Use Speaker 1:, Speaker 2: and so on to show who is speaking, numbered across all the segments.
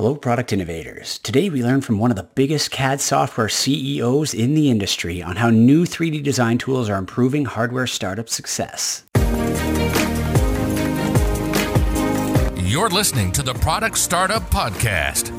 Speaker 1: Hello, product innovators. Today we learn from one of the biggest CAD software CEOs in the industry on how new 3D design tools are improving hardware startup success.
Speaker 2: You're listening to the Product Startup Podcast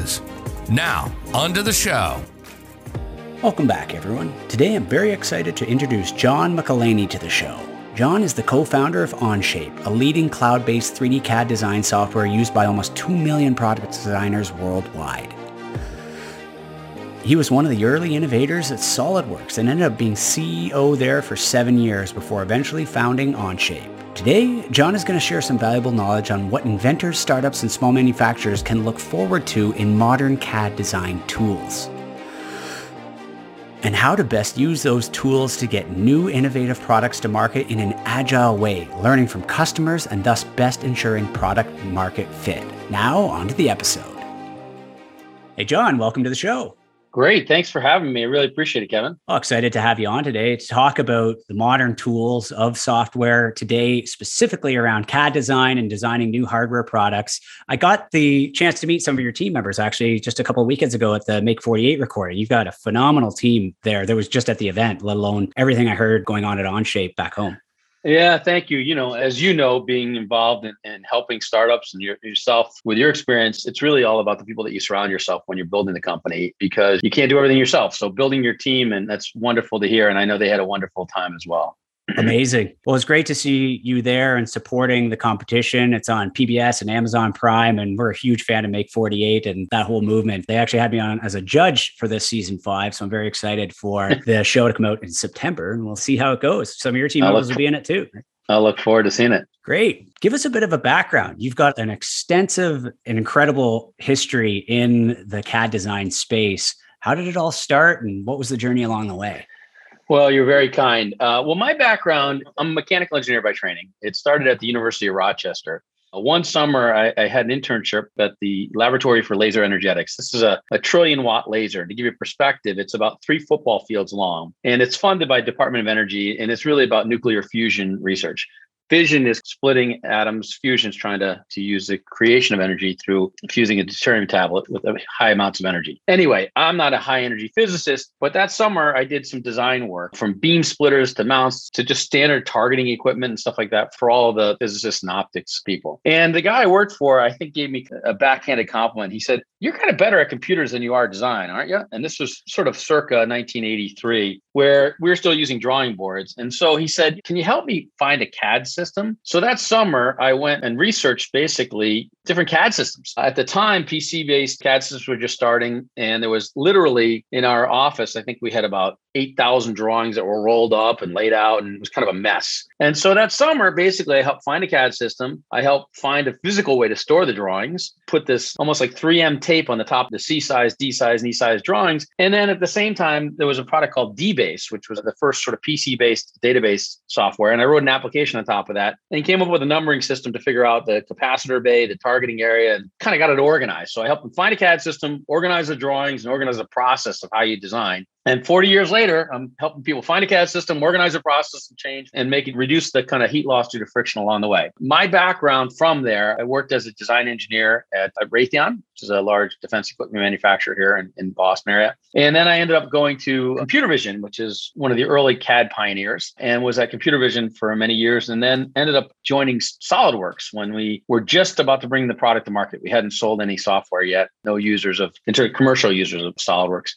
Speaker 2: Now, onto the show.
Speaker 1: Welcome back, everyone. Today I'm very excited to introduce John McEleney to the show. John is the co-founder of Onshape, a leading cloud-based 3D CAD design software used by almost 2 million product designers worldwide. He was one of the early innovators at SolidWorks and ended up being CEO there for seven years before eventually founding Onshape. Today, John is going to share some valuable knowledge on what inventors, startups, and small manufacturers can look forward to in modern CAD design tools. And how to best use those tools to get new innovative products to market in an agile way, learning from customers and thus best ensuring product market fit. Now, on to the episode. Hey, John, welcome to the show.
Speaker 3: Great. Thanks for having me. I really appreciate it, Kevin.
Speaker 1: Well, excited to have you on today to talk about the modern tools of software today, specifically around CAD design and designing new hardware products. I got the chance to meet some of your team members actually just a couple weekends ago at the Make 48 recording. You've got a phenomenal team there. That was just at the event, let alone everything I heard going on at Onshape back home.
Speaker 3: Yeah, thank you. You know, as you know, being involved in, in helping startups and your, yourself with your experience, it's really all about the people that you surround yourself when you're building the company because you can't do everything yourself. So building your team, and that's wonderful to hear. And I know they had a wonderful time as well.
Speaker 1: Amazing. Well, it's great to see you there and supporting the competition. It's on PBS and Amazon Prime, and we're a huge fan of Make 48 and that whole movement. They actually had me on as a judge for this season five. So I'm very excited for the show to come out in September and we'll see how it goes. Some of your team members will be in it too.
Speaker 3: I look forward to seeing it.
Speaker 1: Great. Give us a bit of a background. You've got an extensive and incredible history in the CAD design space. How did it all start and what was the journey along the way?
Speaker 3: Well, you're very kind. Uh, well, my background, I'm a mechanical engineer by training. It started at the University of Rochester. Uh, one summer, I, I, had an internship at the Laboratory for Laser Energetics. This is a, a trillion watt laser. To give you perspective, it's about three football fields long, and it's funded by Department of Energy, and it's really about nuclear fusion research. Fission is splitting atoms. Fusion is trying to, to use the creation of energy through fusing a deuterium tablet with uh, high amounts of energy. Anyway, I'm not a high energy physicist, but that summer I did some design work from beam splitters to mounts to just standard targeting equipment and stuff like that for all the physicists and optics people. And the guy I worked for, I think, gave me a backhanded compliment. He said, You're kind of better at computers than you are design, aren't you? And this was sort of circa 1983, where we were still using drawing boards. And so he said, Can you help me find a CAD system? So that summer, I went and researched basically different CAD systems. At the time, PC based CAD systems were just starting, and there was literally in our office, I think we had about 8,000 drawings that were rolled up and laid out, and it was kind of a mess. And so that summer, basically, I helped find a CAD system. I helped find a physical way to store the drawings, put this almost like 3M tape on the top of the C size, D size, and E size drawings. And then at the same time, there was a product called DBase, which was the first sort of PC based database software. And I wrote an application on top of that and came up with a numbering system to figure out the capacitor bay, the targeting area, and kind of got it organized. So I helped them find a CAD system, organize the drawings, and organize the process of how you design. And 40 years later, I'm helping people find a CAD system, organize the process and change, and make it reduce the kind of heat loss due to friction along the way. My background from there, I worked as a design engineer at, at Raytheon, which is a large defense equipment manufacturer here in, in Boston area. And then I ended up going to Computer Vision, which is one of the early CAD pioneers, and was at Computer Vision for many years. And then ended up joining SolidWorks when we were just about to bring the product to market. We hadn't sold any software yet, no users of, commercial users of SolidWorks.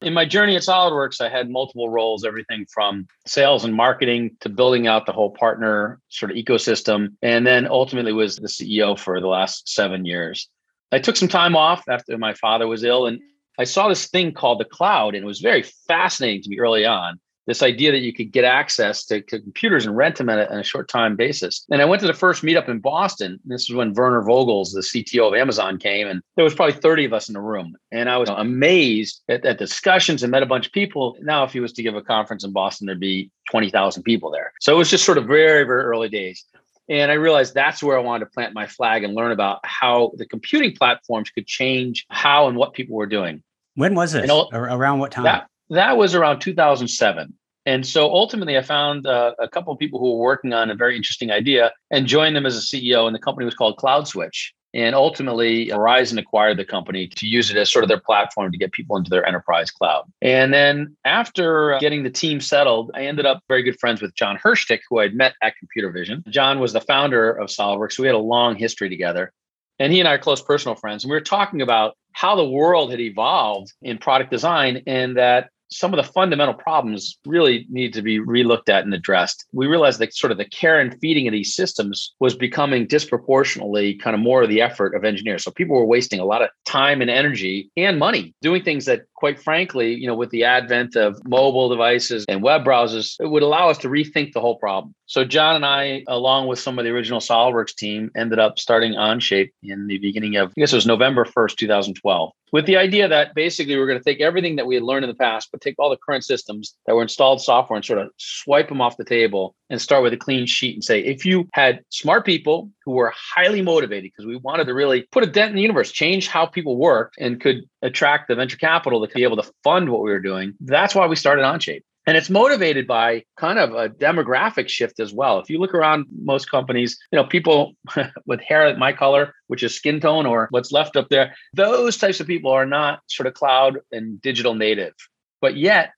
Speaker 3: In my journey at SolidWorks, I had multiple roles, everything from sales and marketing to building out the whole partner sort of ecosystem, and then ultimately was the CEO for the last seven years. I took some time off after my father was ill, and I saw this thing called the cloud, and it was very fascinating to me early on. This idea that you could get access to, computers and rent them at a, a, short time basis. And I went to the first meetup in Boston. This is when Werner Vogels, the CTO of Amazon, came, and there was probably 30 of us in the room. And I was amazed at, at discussions and met a bunch of people. Now, if he was to give a conference in Boston, there'd be 20,000 people there. So it was just sort of very, very early days. And I realized that's where I wanted to plant my flag and learn about how the computing platforms could change how and what people were doing.
Speaker 1: When was it? Around what time?
Speaker 3: That, that was around 2007. And so ultimately, I found uh, a couple of people who were working on a very interesting idea and joined them as a CEO. And the company was called CloudSwitch. And ultimately, Verizon acquired the company to use it as sort of their platform to get people into their enterprise cloud. And then after getting the team settled, I ended up very good friends with John Hirschtick, who I'd met at Computer Vision. John was the founder of SolidWorks. So we had a long history together. And he and I are close personal friends. And we were talking about how the world had evolved in product design and that some of the fundamental problems really need to be relooked at and addressed. We realized that sort of the care and feeding of these systems was becoming disproportionately kind of more of the effort of engineers. So people were wasting a lot of time and energy and money doing things that quite frankly, you know, with the advent of mobile devices and web browsers, it would allow us to rethink the whole problem. So John and I, along with some of the original SolidWorks team, ended up starting Onshape in the beginning of, I guess it was November 1st, 2012, with the idea that basically we're going to take everything that we had learned in the past, but take all the current systems that were installed software and sort of swipe them off the table and start with a clean sheet and say, if you had smart people who were highly motivated, because we wanted to really put a dent in the universe, change how people worked and could attract the venture capital to be able to fund what we were doing. That's why we started Onshape. And it's motivated by kind of a demographic shift as well. If you look around most companies, you know, people with hair my color, which is skin tone or what's left up there, those types of people are not sort of cloud and digital native. But yet,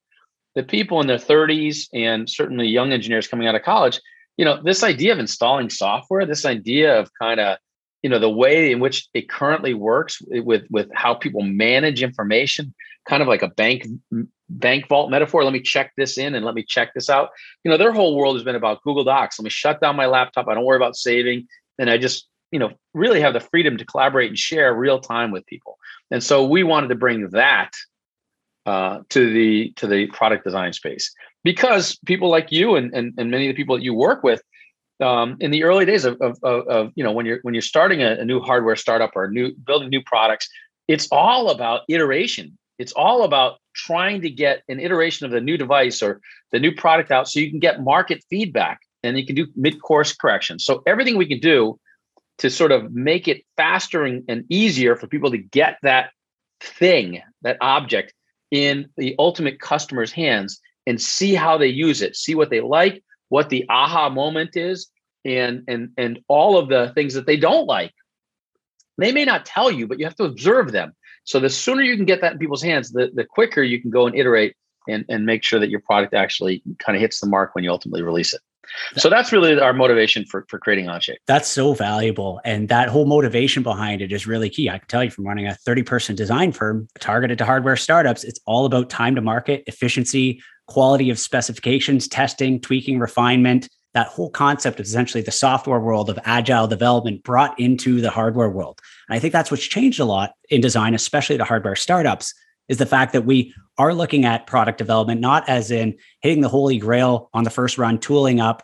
Speaker 3: the people in their 30s and certainly young engineers coming out of college, you know, this idea of installing software, this idea of kind of you know the way in which it currently works with with how people manage information kind of like a bank bank vault metaphor let me check this in and let me check this out. You know their whole world has been about google docs. Let me shut down my laptop. I don't worry about saving. And i just you know really have the freedom to collaborate and share real time with people. And so we wanted to bring that uh, to the to the product design space. Because people like you and, and and many of the people that you work with um, in the early days of, of, of, you know when you're when you're starting a, a, new hardware startup or new building new products it's all about iteration. It's all about trying to get an iteration of the new device or the new product out so you can get market feedback and you can do mid-course corrections. So everything we can do to sort of make it faster and, and easier for people to get that thing that object in the ultimate customer's hands and see how they use it see what they like what the aha moment is and and and all of the things that they don't like. They may not tell you but you have to observe them. So the sooner you can get that in people's hands the, the quicker you can go and iterate and, and make sure that your product actually kind of hits the mark when you ultimately release it so that's really our motivation for, for creating Onshape.
Speaker 1: That's so valuable. And that whole motivation behind it is really key. I can tell you from running a 30 person design firm targeted to hardware startups, it's all about time to market, efficiency, quality of specifications, testing, tweaking, refinement. That whole concept is essentially the software world of agile development brought into the hardware world. And I think that's what's changed a lot in design, especially to hardware startups, is the fact that we are looking at product development not as in hitting the holy grail on the first run, tooling up,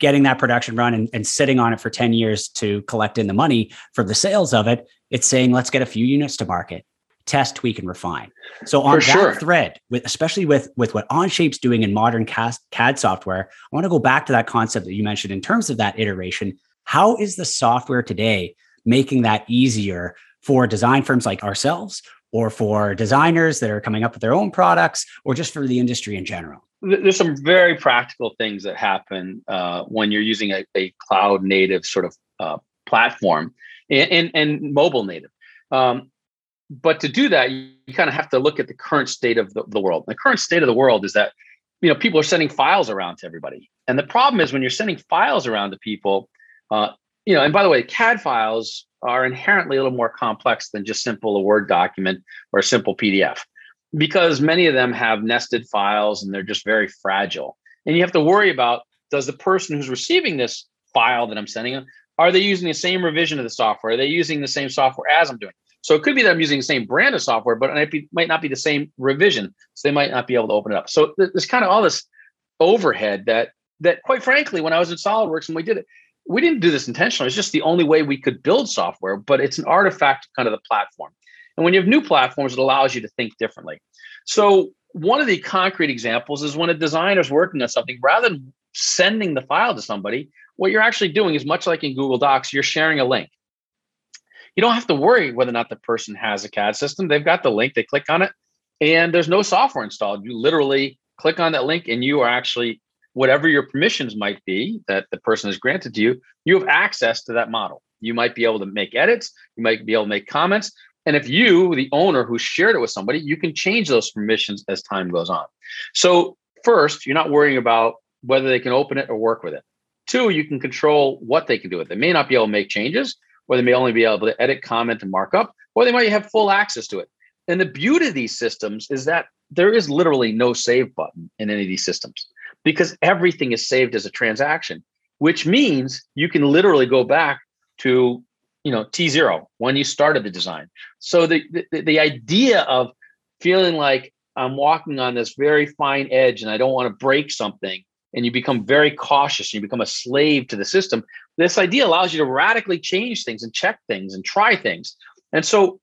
Speaker 1: getting that production run and, and sitting on it for 10 years to collect in the money for the sales of it. It's saying, let's get a few units to market test, tweak, and refine. So on For that sure. thread, with especially with with what Onshape's doing in modern CAD software, I want to go back to that concept that you mentioned in terms of that iteration. How is the software today making that easier for design firms like ourselves, or for designers that are coming up with their own products, or just for the industry in general?
Speaker 3: There's some very practical things that happen uh, when you're using a, a cloud native sort of uh, platform and, and, and mobile native. Um, but to do that, you, you kind of have to look at the current state of the, the world. The current state of the world is that you know people are sending files around to everybody, and the problem is when you're sending files around to people, uh, you know. And by the way, CAD files are inherently a little more complex than just simple a Word document or a simple PDF, because many of them have nested files and they're just very fragile. And you have to worry about does the person who's receiving this file that I'm sending them are they using the same revision of the software? Are they using the same software as I'm doing? So it could be that I'm using the same brand of software, but it might, not be the same revision. So they might not be able to open it up. So there's kind of all this overhead that that quite frankly, when I was in SolidWorks and we did it, we didn't do this intentionally. It's just the only way we could build software, but it's an artifact of kind of the platform. And when you have new platforms, it allows you to think differently. So one of the concrete examples is when a designer is working on something, rather than sending the file to somebody, what you're actually doing is much like in Google Docs, you're sharing a link. You don't have to worry whether or not the person has a CAD system. They've got the link, they click on it, and there's no software installed. You literally click on that link and you are actually whatever your permissions might be that the person has granted to you, you have access to that model. You might be able to make edits, you might be able to make comments. And if you, the owner who shared it with somebody, you can change those permissions as time goes on. So, first, you're not worrying about whether they can open it or work with it. Two, you can control what they can do with it. They may not be able to make changes, or they may only be able to edit, comment, and mark up, or they might have full access to it. And the beauty of these systems is that there is literally no save button in any of these systems because everything is saved as a transaction, which means you can literally go back to you know T0 when you started the design. So the, the, the idea of feeling like I'm walking on this very fine edge and I don't want to break something and you become very cautious and you become a slave to the system. This idea allows you to radically change things and check things and try things. And so,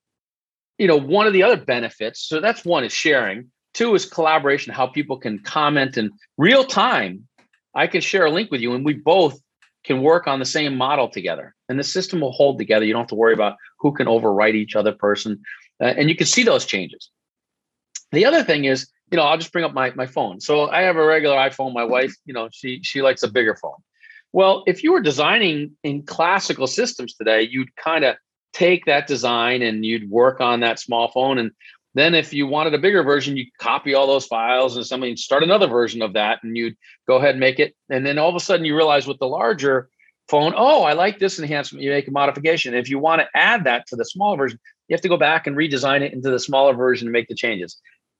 Speaker 3: you know, one of the other benefits, so that's one is sharing. Two is collaboration, how people can comment in real time. I can share a link with you, and we both can work on the same model together. And the system will hold together. You don't have to worry about who can overwrite each other person. Uh, and you can see those changes. The other thing is, you know, I'll just bring up my, my phone. So I have a regular iPhone. My wife, you know, she she likes a bigger phone. Well, if you were designing in classical systems today, you'd kind of take that design and you'd work on that small phone and then, if you wanted a bigger version, you copy all those files and somebody start another version of that, and you'd go ahead and make it. And then all of a sudden, you realize with the larger phone, oh, I like this enhancement. You make a modification. If you want to add that to the smaller version, you have to go back and redesign it into the smaller version and make the changes.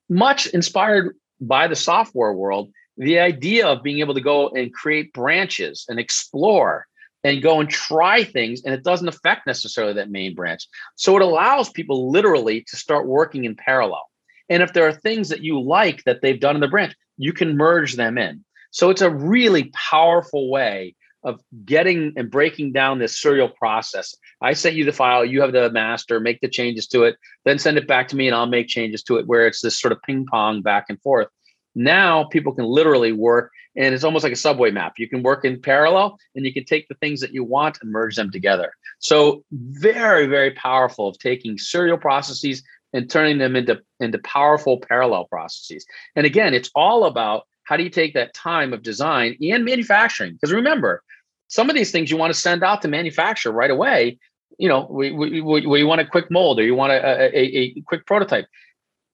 Speaker 3: Much inspired by the software world, the idea of being able to go and create branches and explore and go and try things and it doesn't affect necessarily that main branch. So it allows people literally to start working in parallel. And if there are things that you like that they've done in the branch you can merge them in. So it's a really powerful way of getting and breaking down this serial process. I sent you the file you have the master make the changes to it then send it back to me and i'll make changes to it where it's this sort of ping pong back and forth now people can literally work and it's almost like a subway map. You can work in parallel and you can take the things that you want and merge them together. So very, very powerful of taking serial processes and turning them into, into powerful parallel processes. And again, it's all about how do you take that time of design and manufacturing? Because remember, some of these things you want to send out to manufacture right away. You know, we, we, we, we want a quick mold or you want a, a, a quick prototype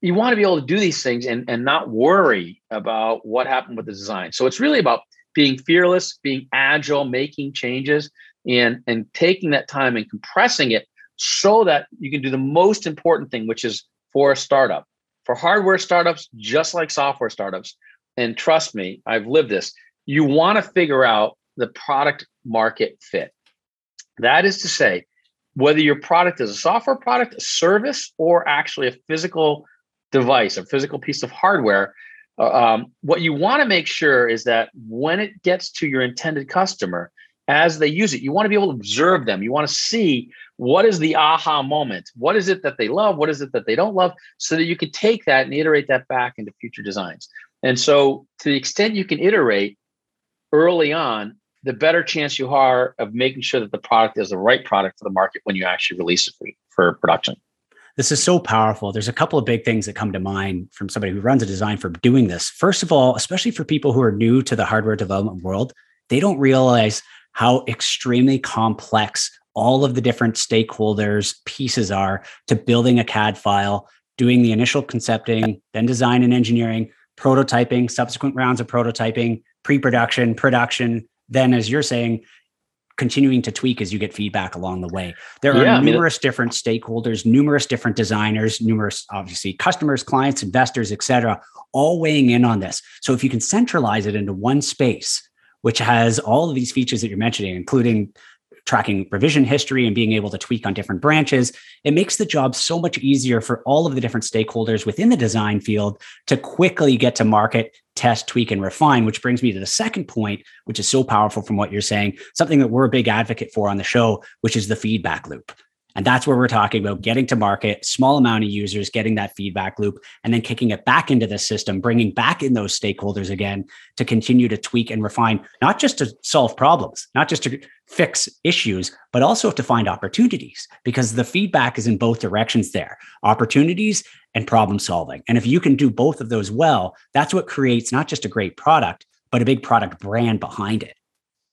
Speaker 3: you want to be able to do these things and, and not worry about what happened with the design. So it's really about being fearless, being agile, making changes, and, and taking that time and compressing it so that you can do the most important thing, which is for a startup. For hardware startups, just like software startups, and trust me, I've lived this, you want to figure out the product market fit. That is to say, whether your product is a software product, a service, or actually a physical device, a physical piece of hardware, uh, um, what you want to make sure is that when it gets to your intended customer, as they use it, you want to be able to observe them. You want to see what is the aha moment. What is it that they love? What is it that they don't love? So that you can take that and iterate that back into future designs. And so, to the extent you can iterate early on, the better chance you are of making sure that the product is the right product for the market when you actually release it for, for production.
Speaker 1: This is so powerful. There's a couple of big things that come to mind from somebody who runs a design for doing this. First of all, especially for people who are new to the hardware development world, they don't realize how extremely complex all of the different stakeholders pieces are to building a CAD file, doing the initial concepting, then design and engineering, prototyping, subsequent rounds of prototyping, pre-production, production, then as you're saying, continuing to tweak as you get feedback along the way. There are yeah, numerous I mean, different stakeholders, numerous different designers, numerous obviously customers, clients, investors, etc., all weighing in on this. So if you can centralize it into one space, which has all of these features that you're mentioning, including tracking revision history and being able to tweak on different branches. It makes the job so much easier for all of the different stakeholders within the design field to quickly get to market, test, tweak, and refine, which brings me to the second point, which is so powerful from what you're saying, something that we're a big advocate for on the show, which is the feedback loop. And that's where we're talking about getting to market, small amount of users, getting that feedback loop, and then kicking it back into the system, bringing back in those stakeholders again to continue to tweak and refine, not just to solve problems, not just to fix issues, but also to find opportunities because the feedback is in both directions there opportunities and problem solving. And if you can do both of those well, that's what creates not just a great product, but a big product brand behind it.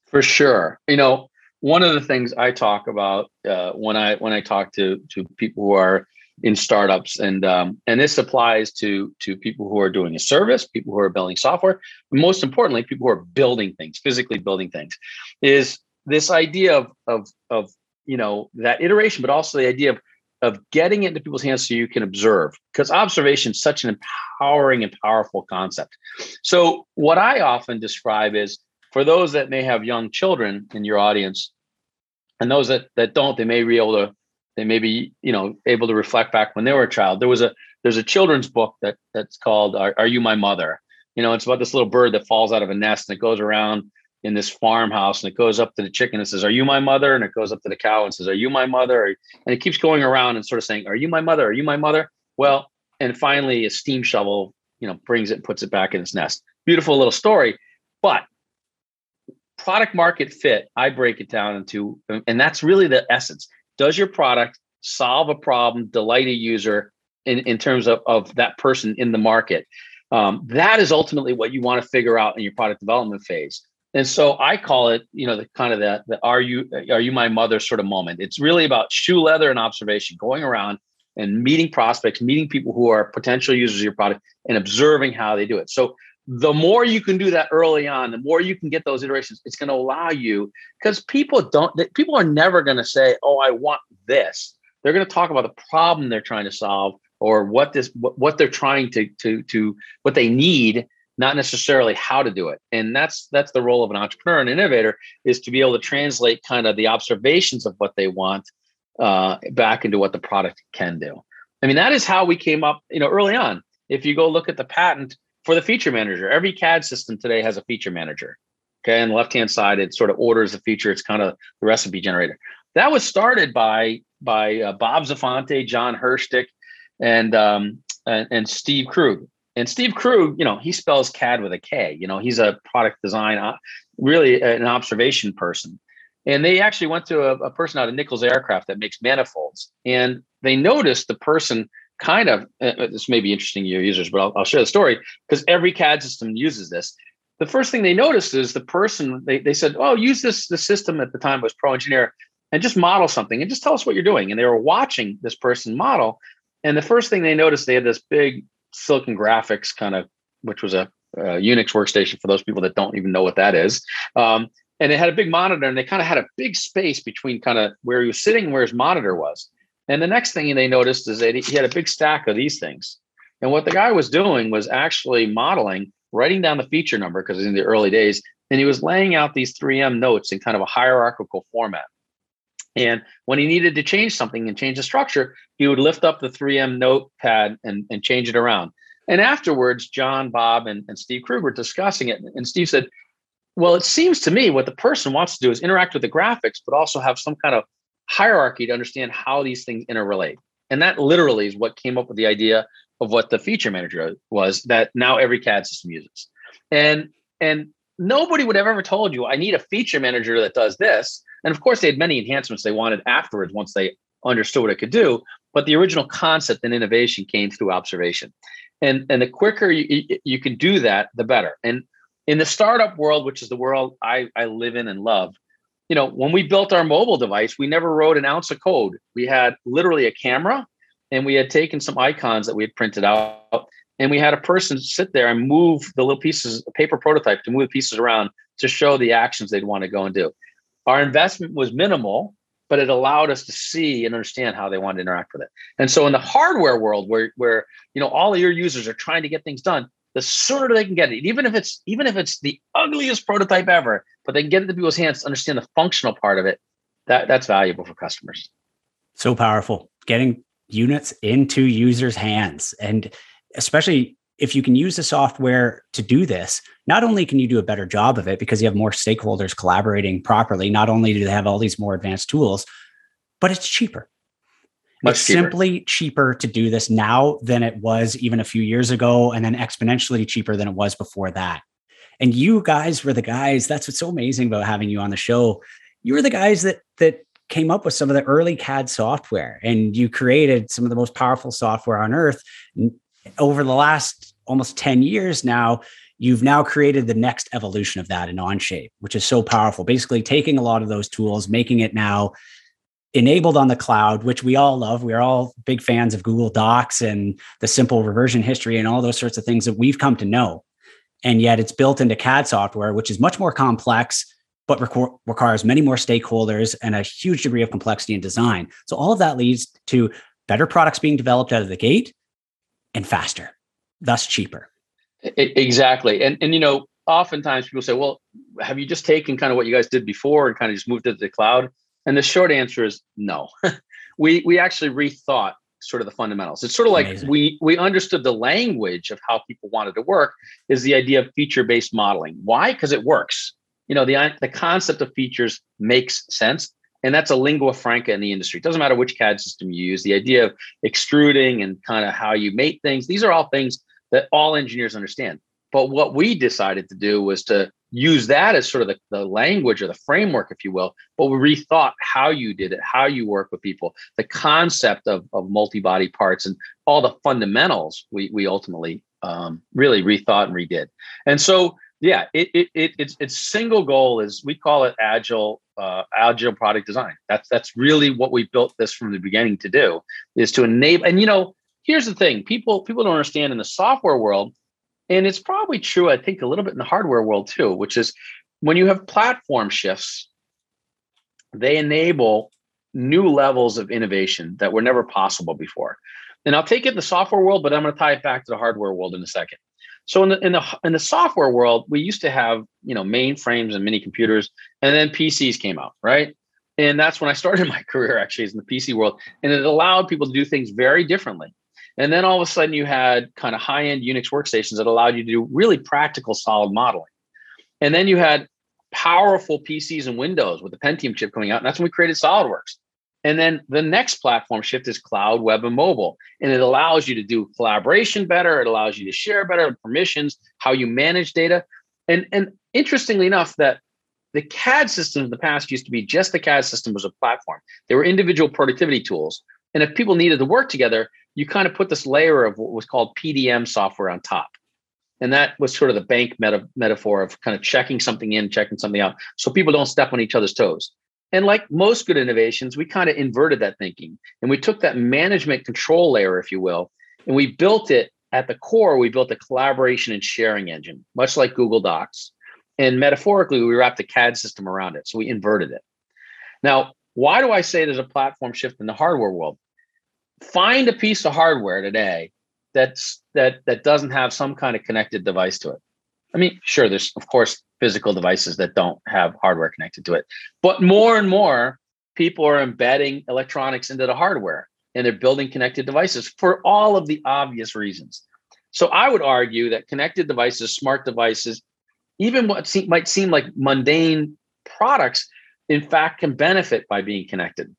Speaker 3: For sure. You know, one of the things I talk about uh, when I when I talk to to people who are in startups and um, and this applies to to people who are doing a service, people who are building software, but most importantly, people who are building things, physically building things, is this idea of of of you know that iteration, but also the idea of of getting it into people's hands so you can observe because observation is such an empowering and powerful concept. So what I often describe is for those that may have young children in your audience, and those that that don't, they may be able to, they may be you know able to reflect back when they were a child. There was a there's a children's book that that's called Are, Are You My Mother? You know, it's about this little bird that falls out of a nest and it goes around in this farmhouse and it goes up to the chicken and says, Are you my mother? And it goes up to the cow and says, Are you my mother? And it keeps going around and sort of saying, Are you my mother? Are you my mother? Well, and finally a steam shovel, you know, brings it and puts it back in its nest. Beautiful little story. But product market fit, I break it down into, and that's really the essence. Does your product solve a problem, delight a user in, in terms of, of that person in the market? Um, that is ultimately what you want to figure out in your product development phase. And so I call it, you know, the kind of the, the are you are you my mother sort of moment. It's really about shoe leather and observation, going around and meeting prospects, meeting people who are potential users of your product, and observing how they do it. So the more you can do that early on, the more you can get those iterations, it's going to allow you because people don't, people are never going to say, Oh, I want this. They're going to talk about the problem they're trying to solve or what this, what, what they're trying to, to, to, what they need, not necessarily how to do it. And that's, that's the role of an entrepreneur and innovator is to be able to translate kind of the observations of what they want uh, back into what the product can do. I mean, that is how we came up, you know, early on. If you go look at the patent, for the feature manager. Every CAD system today has a feature manager. Okay. And the left hand side, it sort of orders the feature. It's kind of the recipe generator. That was started by by uh, Bob Zuffante, John Hirschtick, and um, and, and Steve Krug. And Steve Krug, you know, he spells CAD with a K. You know, he's a product design, uh, really an observation person. And they actually went to a, a person out of Nichols Aircraft that makes manifolds, and they noticed the person kind of uh, uh, this may be interesting to your users, but I'll, I'll share the story because every CAD system uses this. The first thing they noticed is the person they, they said, "Oh, use this." The system at the time was Pro Engineer, and just model something and just tell us what you're doing. And they were watching this person model, and the first thing they noticed they had this big Silicon Graphics kind of, which was a, a Unix workstation for those people that don't even know what that is. Um, and it had a big monitor, and they kind of had a big space between kind of where he was sitting and where his monitor was. And the next thing they noticed is that he had a big stack of these things. And what the guy was doing was actually modeling, writing down the feature number because in the early days, and he was laying out these 3M notes in kind of a hierarchical format. And when he needed to change something and change the structure, he would lift up the 3M notepad and, and change it around. And afterwards, John, Bob, and, and Steve Krug were discussing it. And Steve said, Well, it seems to me what the person wants to do is interact with the graphics, but also have some kind of hierarchy to understand how these things interrelate. And that literally is what came up with the idea of what the feature manager was that now every CAD system uses. And and nobody would have ever told you I need a feature manager that does this. And of course, they had many enhancements they wanted afterwards once they understood what it could do. But the original concept and innovation came through observation. And and the quicker you, you can do that, the better. And in the startup world, which is the world I, I live in and love, you know, when we built our mobile device, we never wrote an ounce of code. We had literally a camera and we had taken some icons that we had printed out and we had a person sit there and move the little pieces, paper prototype to move the pieces around to show the actions they'd want to go and do. Our investment was minimal, but it allowed us to see and understand how they wanted to interact with it. And so in the hardware world where, where you know all of your users are trying to get things done, the sooner they can get it, even if it's even if it's the ugliest prototype ever, but they can get it to people's hands to understand the functional part of it. that that's valuable for customers.
Speaker 1: So powerful. Getting units into users' hands. And especially if you can use the software to do this, not only can you do a better job of it because you have more stakeholders collaborating properly, not only do they have all these more advanced tools, but it's cheaper. Much it's cheaper. simply cheaper to do this now than it was even a few years ago, and then exponentially cheaper than it was before that. And you guys were the guys. That's what's so amazing about having you on the show. You were the guys that that came up with some of the early CAD software, and you created some of the most powerful software on earth. over the last almost ten years now, you've now created the next evolution of that in Onshape, which is so powerful. Basically, taking a lot of those tools, making it now enabled on the cloud, which we all love. We're all big fans of Google Docs and the simple reversion history and all those sorts of things that we've come to know. And yet it's built into CAD software, which is much more complex, but requ- requires many more stakeholders and a huge degree of complexity in design. So all of that leads to better products being developed out of the gate and faster, thus cheaper.
Speaker 3: Exactly. And, and, you know, oftentimes people say, well, have you just taken kind of what you guys did before and kind of just moved it to the cloud? And the short answer is no. we we actually rethought sort of the fundamentals. It's sort of like Amazing. we we understood the language of how people wanted to work is the idea of feature-based modeling. Why? Because it works. You know, the the concept of features makes sense. And that's a lingua franca in the industry. It doesn't matter which CAD system you use. The idea of extruding and kind of how you mate things, these are all things that all engineers understand. But what we decided to do was to use that as sort of the, the language or the framework, if you will, but we rethought how you did it, how you work with people, the concept of, of multi-body parts and all the fundamentals we, we ultimately um, really rethought and redid. And so, yeah, it, it, it, its, its single goal is we call it agile, uh, agile product design. That's, that's really what we built this from the beginning to do is to enable, and you know, here's the thing, people, people don't understand in the software world, and it's probably true, I think, a little bit in the hardware world too, which is when you have platform shifts, they enable new levels of innovation that were never possible before. And I'll take it in the software world, but I'm going to tie it back to the hardware world in a second. So in the in the in the software world, we used to have you know mainframes and mini computers, and then PCs came out, right? And that's when I started my career actually, is in the PC world, and it allowed people to do things very differently. And then all of a sudden you had kind of high end Unix workstations that allowed you to do really practical solid modeling. And then you had powerful PCs and Windows with the Pentium chip coming out. And that's when we created SolidWorks. And then the next platform shift is cloud, web, and mobile. And it allows you to do collaboration better. It allows you to share better permissions, how you manage data. And, and interestingly enough, that the CAD system in the past used to be just the CAD system was a platform. They were individual productivity tools. And if people needed to work together, you kind of put this layer of what was called PDM software on top. And that was sort of the bank meta- metaphor of kind of checking something in, checking something out, so people don't step on each other's toes. And like most good innovations, we kind of inverted that thinking and we took that management control layer, if you will, and we built it at the core. We built a collaboration and sharing engine, much like Google Docs. And metaphorically, we wrapped a CAD system around it. So we inverted it. Now, why do I say there's a platform shift in the hardware world? Find a piece of hardware today that's that that doesn't have some kind of connected device to it. I mean, sure, there's of course physical devices that don't have hardware connected to it, but more and more people are embedding electronics into the hardware and they're building connected devices for all of the obvious reasons. So I would argue that connected devices, smart devices, even what se- might seem like mundane products, in fact, can benefit by being connected.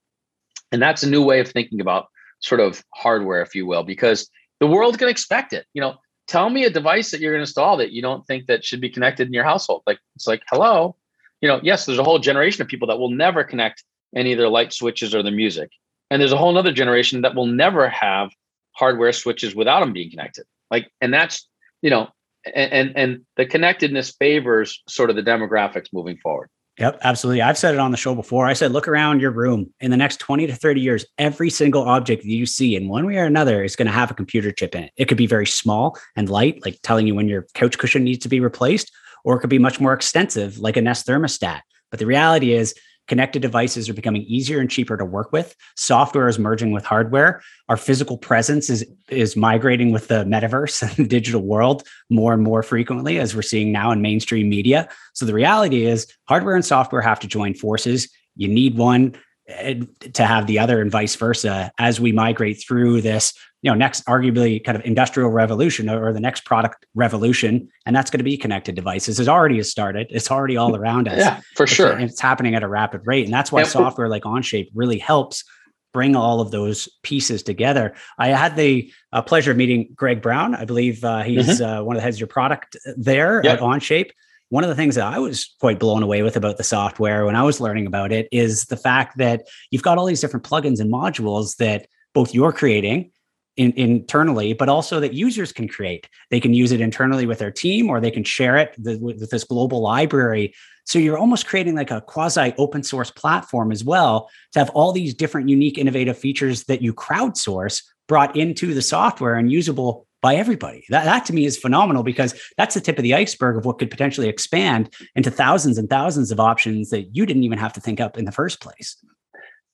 Speaker 3: And that's a new way of thinking about sort of hardware, if you will, because the world can expect it. You know, tell me a device that you're going to install that you don't think that should be connected in your household. Like it's like, hello, you know, yes, there's a whole generation of people that will never connect any of their light switches or their music, and there's a whole other generation that will never have hardware switches without them being connected. Like, and that's you know, and and, and the connectedness favors sort of the demographics moving forward.
Speaker 1: Yep, absolutely. I've said it on the show before. I said, look around your room in the next 20 to 30 years, every single object that you see in one way or another is going to have a computer chip in it. It could be very small and light, like telling you when your couch cushion needs to be replaced, or it could be much more extensive, like a Nest thermostat. But the reality is, Connected devices are becoming easier and cheaper to work with. Software is merging with hardware. Our physical presence is is migrating with the metaverse and the digital world more and more frequently, as we're seeing now in mainstream media. So the reality is, hardware and software have to join forces you need one eh, to have the other and vice versa as we migrate through this you know next arguably kind of industrial revolution or the next product revolution and that's going to be connected devices it already has started it's already all around us
Speaker 3: yeah for sure
Speaker 1: it's, it's happening at a rapid rate and that's why software like onshape really helps bring all of those pieces together. I had the uh, pleasure of meeting Greg Brown. I believe uh, he's mm-hmm. uh, one of the heads of your product there yep. at OnShape. One of the things that I was quite blown away with about the software when I was learning about it is the fact that you've got all these different plugins and modules that both you're creating in, internally, but also that users can create. They can use it internally with their team, or they can share it with, with this global library. So you're almost creating like a quasi open source platform as well to have all these different unique, innovative features that you crowdsource brought into the software and usable by everybody. That, that to me is phenomenal because that's the tip of the iceberg of what could potentially expand into thousands and thousands of options that you didn't even have to think up in the first place.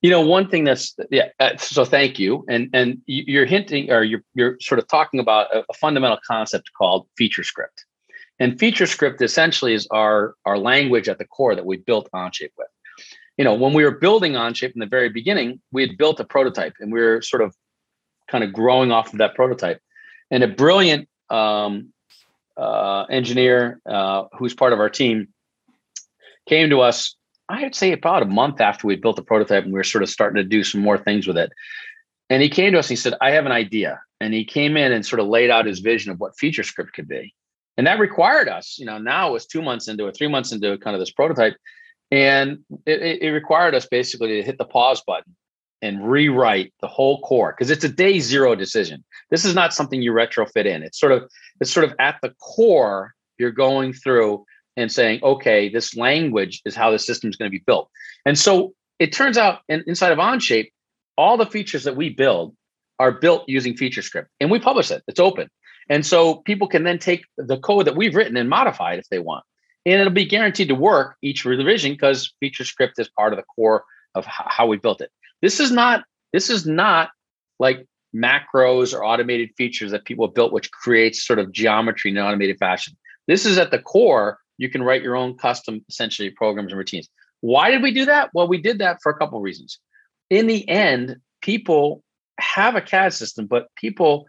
Speaker 3: You know, one thing that's yeah. Uh, so thank you, and and you're hinting or you're you're sort of talking about a, a fundamental concept called feature script, and feature script essentially is our our language at the core that we built Onshape with. You know, when we were building Onshape in the very beginning, we had built a prototype, and we were sort of kind of growing off of that prototype. And a brilliant um, uh, engineer uh, who's part of our team came to us I'd say about a month after we built the prototype and we were sort of starting to do some more things with it. And he came to us and he said, I have an idea. And he came in and sort of laid out his vision of what feature script could be. And that required us, you know, now it was two months into it, three months into kind of this prototype. And it, it required us basically to hit the pause button and rewrite the whole core because it's a day zero decision. This is not something you retrofit in. It's sort of it's sort of at the core you're going through and saying, okay, this language is how the system is going to be built. And so it turns out in, inside of Onshape, all the features that we build are built using feature script and we publish it. It's open. And so people can then take the code that we've written and modify it if they want. And it'll be guaranteed to work each revision because feature script is part of the core of how we built it. This is not this is not like macros or automated features that people have built, which creates sort of geometry in an automated fashion. This is at the core you can write your own custom essentially programs and routines. Why did we do that? Well, we did that for a couple of reasons. In the end, people have a CAD system, but people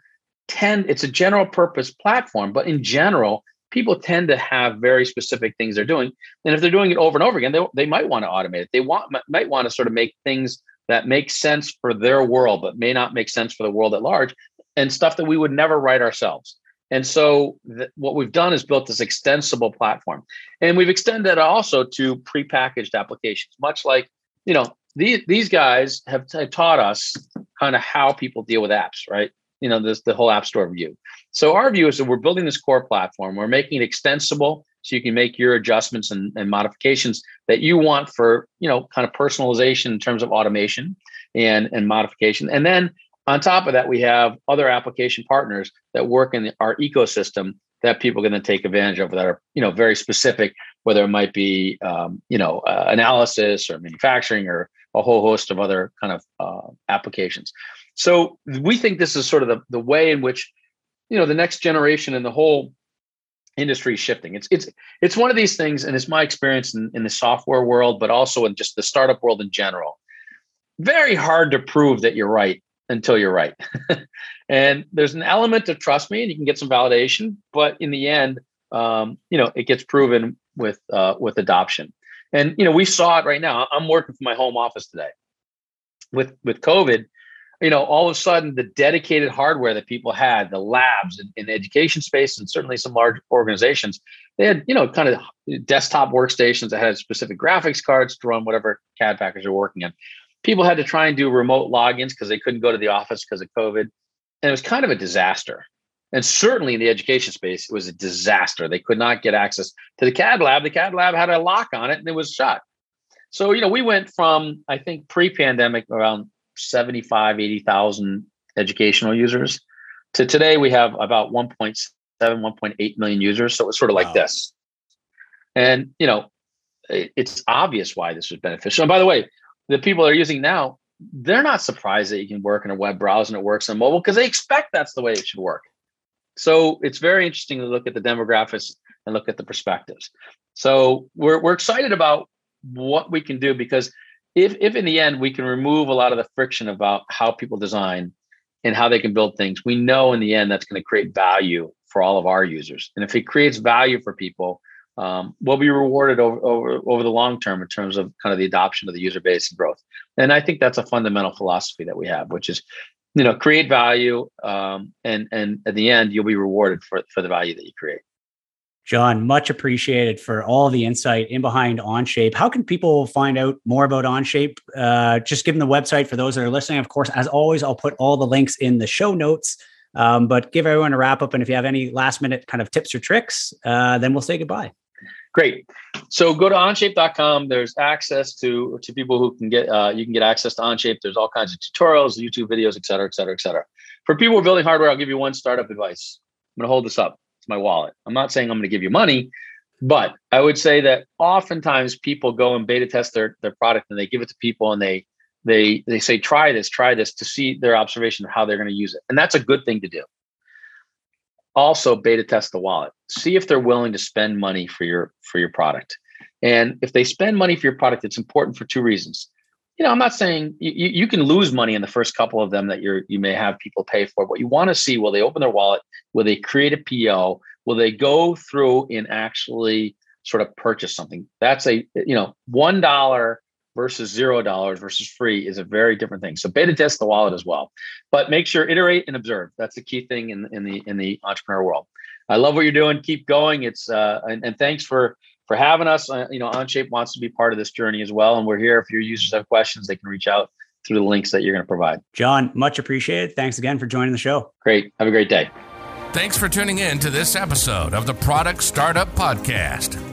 Speaker 3: tend, it's a general purpose platform, but in general, people tend to have very specific things they're doing. And if they're doing it over and over again, they, they might want to automate it. They want might want to sort of make things that make sense for their world, but may not make sense for the world at large, and stuff that we would never write ourselves. And so th- what we've done is built this extensible platform. And we've extended it also to prepackaged applications, much like, you know, these, these guys have t- taught us kind of how people deal with apps, right? You know, this the whole app store view. So our view is that we're building this core platform. We're making it extensible so you can make your adjustments and, and modifications that you want for, you know, kind of personalization in terms of automation and, and modification. And then on top of that, we have other application partners that work in our ecosystem that people are going to take advantage of that are you know very specific, whether it might be um, you know uh, analysis or manufacturing or a whole host of other kind of uh, applications. So we think this is sort of the, the way in which you know the next generation and the whole industry is shifting. It's it's it's one of these things, and it's my experience in, in the software world, but also in just the startup world in general. Very hard to prove that you're right until you're right. and there's an element of trust me, and you can get some validation, but in the end, um, you know, it gets proven with uh, with adoption. And you know, we saw it right now. I'm working from my home office today. With with COVID, you know, all of a sudden the dedicated hardware that people had, the labs in, in the education space, and certainly some large organizations, they had you know kind of desktop workstations that had specific graphics cards to run whatever CAD package they're working in people had to try and do remote logins because they couldn't go to the office because of COVID. And it was kind of a disaster. And certainly in the education space, it was a disaster. They could not get access to the CAD lab. The CAD lab had a lock on it and it was shut. So, you know, we went from, I think, pre pandemic around 75, 80,000 educational users to today we have about 1.7, 1.8 million users. So it was sort of like wow. this. And, you know, it's obvious why this was beneficial. And by the way, the people are using now, they're not surprised that you can work in a web browser and it works on mobile because they expect that's the way it should work. So it's very interesting to look at the demographics and look at the perspectives. So we're we're excited about what we can do because if if in the end we can remove a lot of the friction about how people design and how they can build things, we know in the end that's going to create value for all of our users. And if it creates value for people, um, we'll be rewarded over, over over the long term in terms of kind of the adoption of the user base and growth. And I think that's a fundamental philosophy that we have, which is, you know, create value, um, and and at the end you'll be rewarded for for the value that you create.
Speaker 1: John, much appreciated for all the insight in behind OnShape. How can people find out more about OnShape? Uh, just give them the website for those that are listening. Of course, as always, I'll put all the links in the show notes. Um, but give everyone a wrap up, and if you have any last minute kind of tips or tricks, uh, then we'll say goodbye.
Speaker 3: Great. So go to onshape.com. There's access to to people who can get uh, you can get access to Onshape. There's all kinds of tutorials, YouTube videos, et cetera, et cetera, et cetera. For people who are building hardware, I'll give you one startup advice. I'm going to hold this up. It's my wallet. I'm not saying I'm going to give you money, but I would say that oftentimes people go and beta test their their product and they give it to people and they they they say try this, try this to see their observation of how they're going to use it, and that's a good thing to do. Also, beta test the wallet. See if they're willing to spend money for your for your product, and if they spend money for your product, it's important for two reasons. You know, I'm not saying you, you can lose money in the first couple of them that you're you may have people pay for. But you want to see will they open their wallet? Will they create a PO? Will they go through and actually sort of purchase something? That's a you know one dollar versus zero dollars versus free is a very different thing. So beta test the wallet as well, but make sure iterate and observe. That's the key thing in, in the in the entrepreneur world. I love what you're doing. Keep going. It's uh, and, and thanks for for having us. Uh, you know, OnShape wants to be part of this journey as well, and we're here. If your users have questions, they can reach out through the links that you're going to provide.
Speaker 1: John, much appreciated. Thanks again for joining the show.
Speaker 3: Great. Have a great day.
Speaker 2: Thanks for tuning in to this episode of the Product Startup Podcast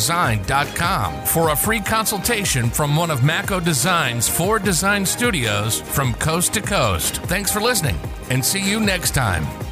Speaker 2: design.com for a free consultation from one of Mako Design's four design studios from coast to coast. Thanks for listening and see you next time.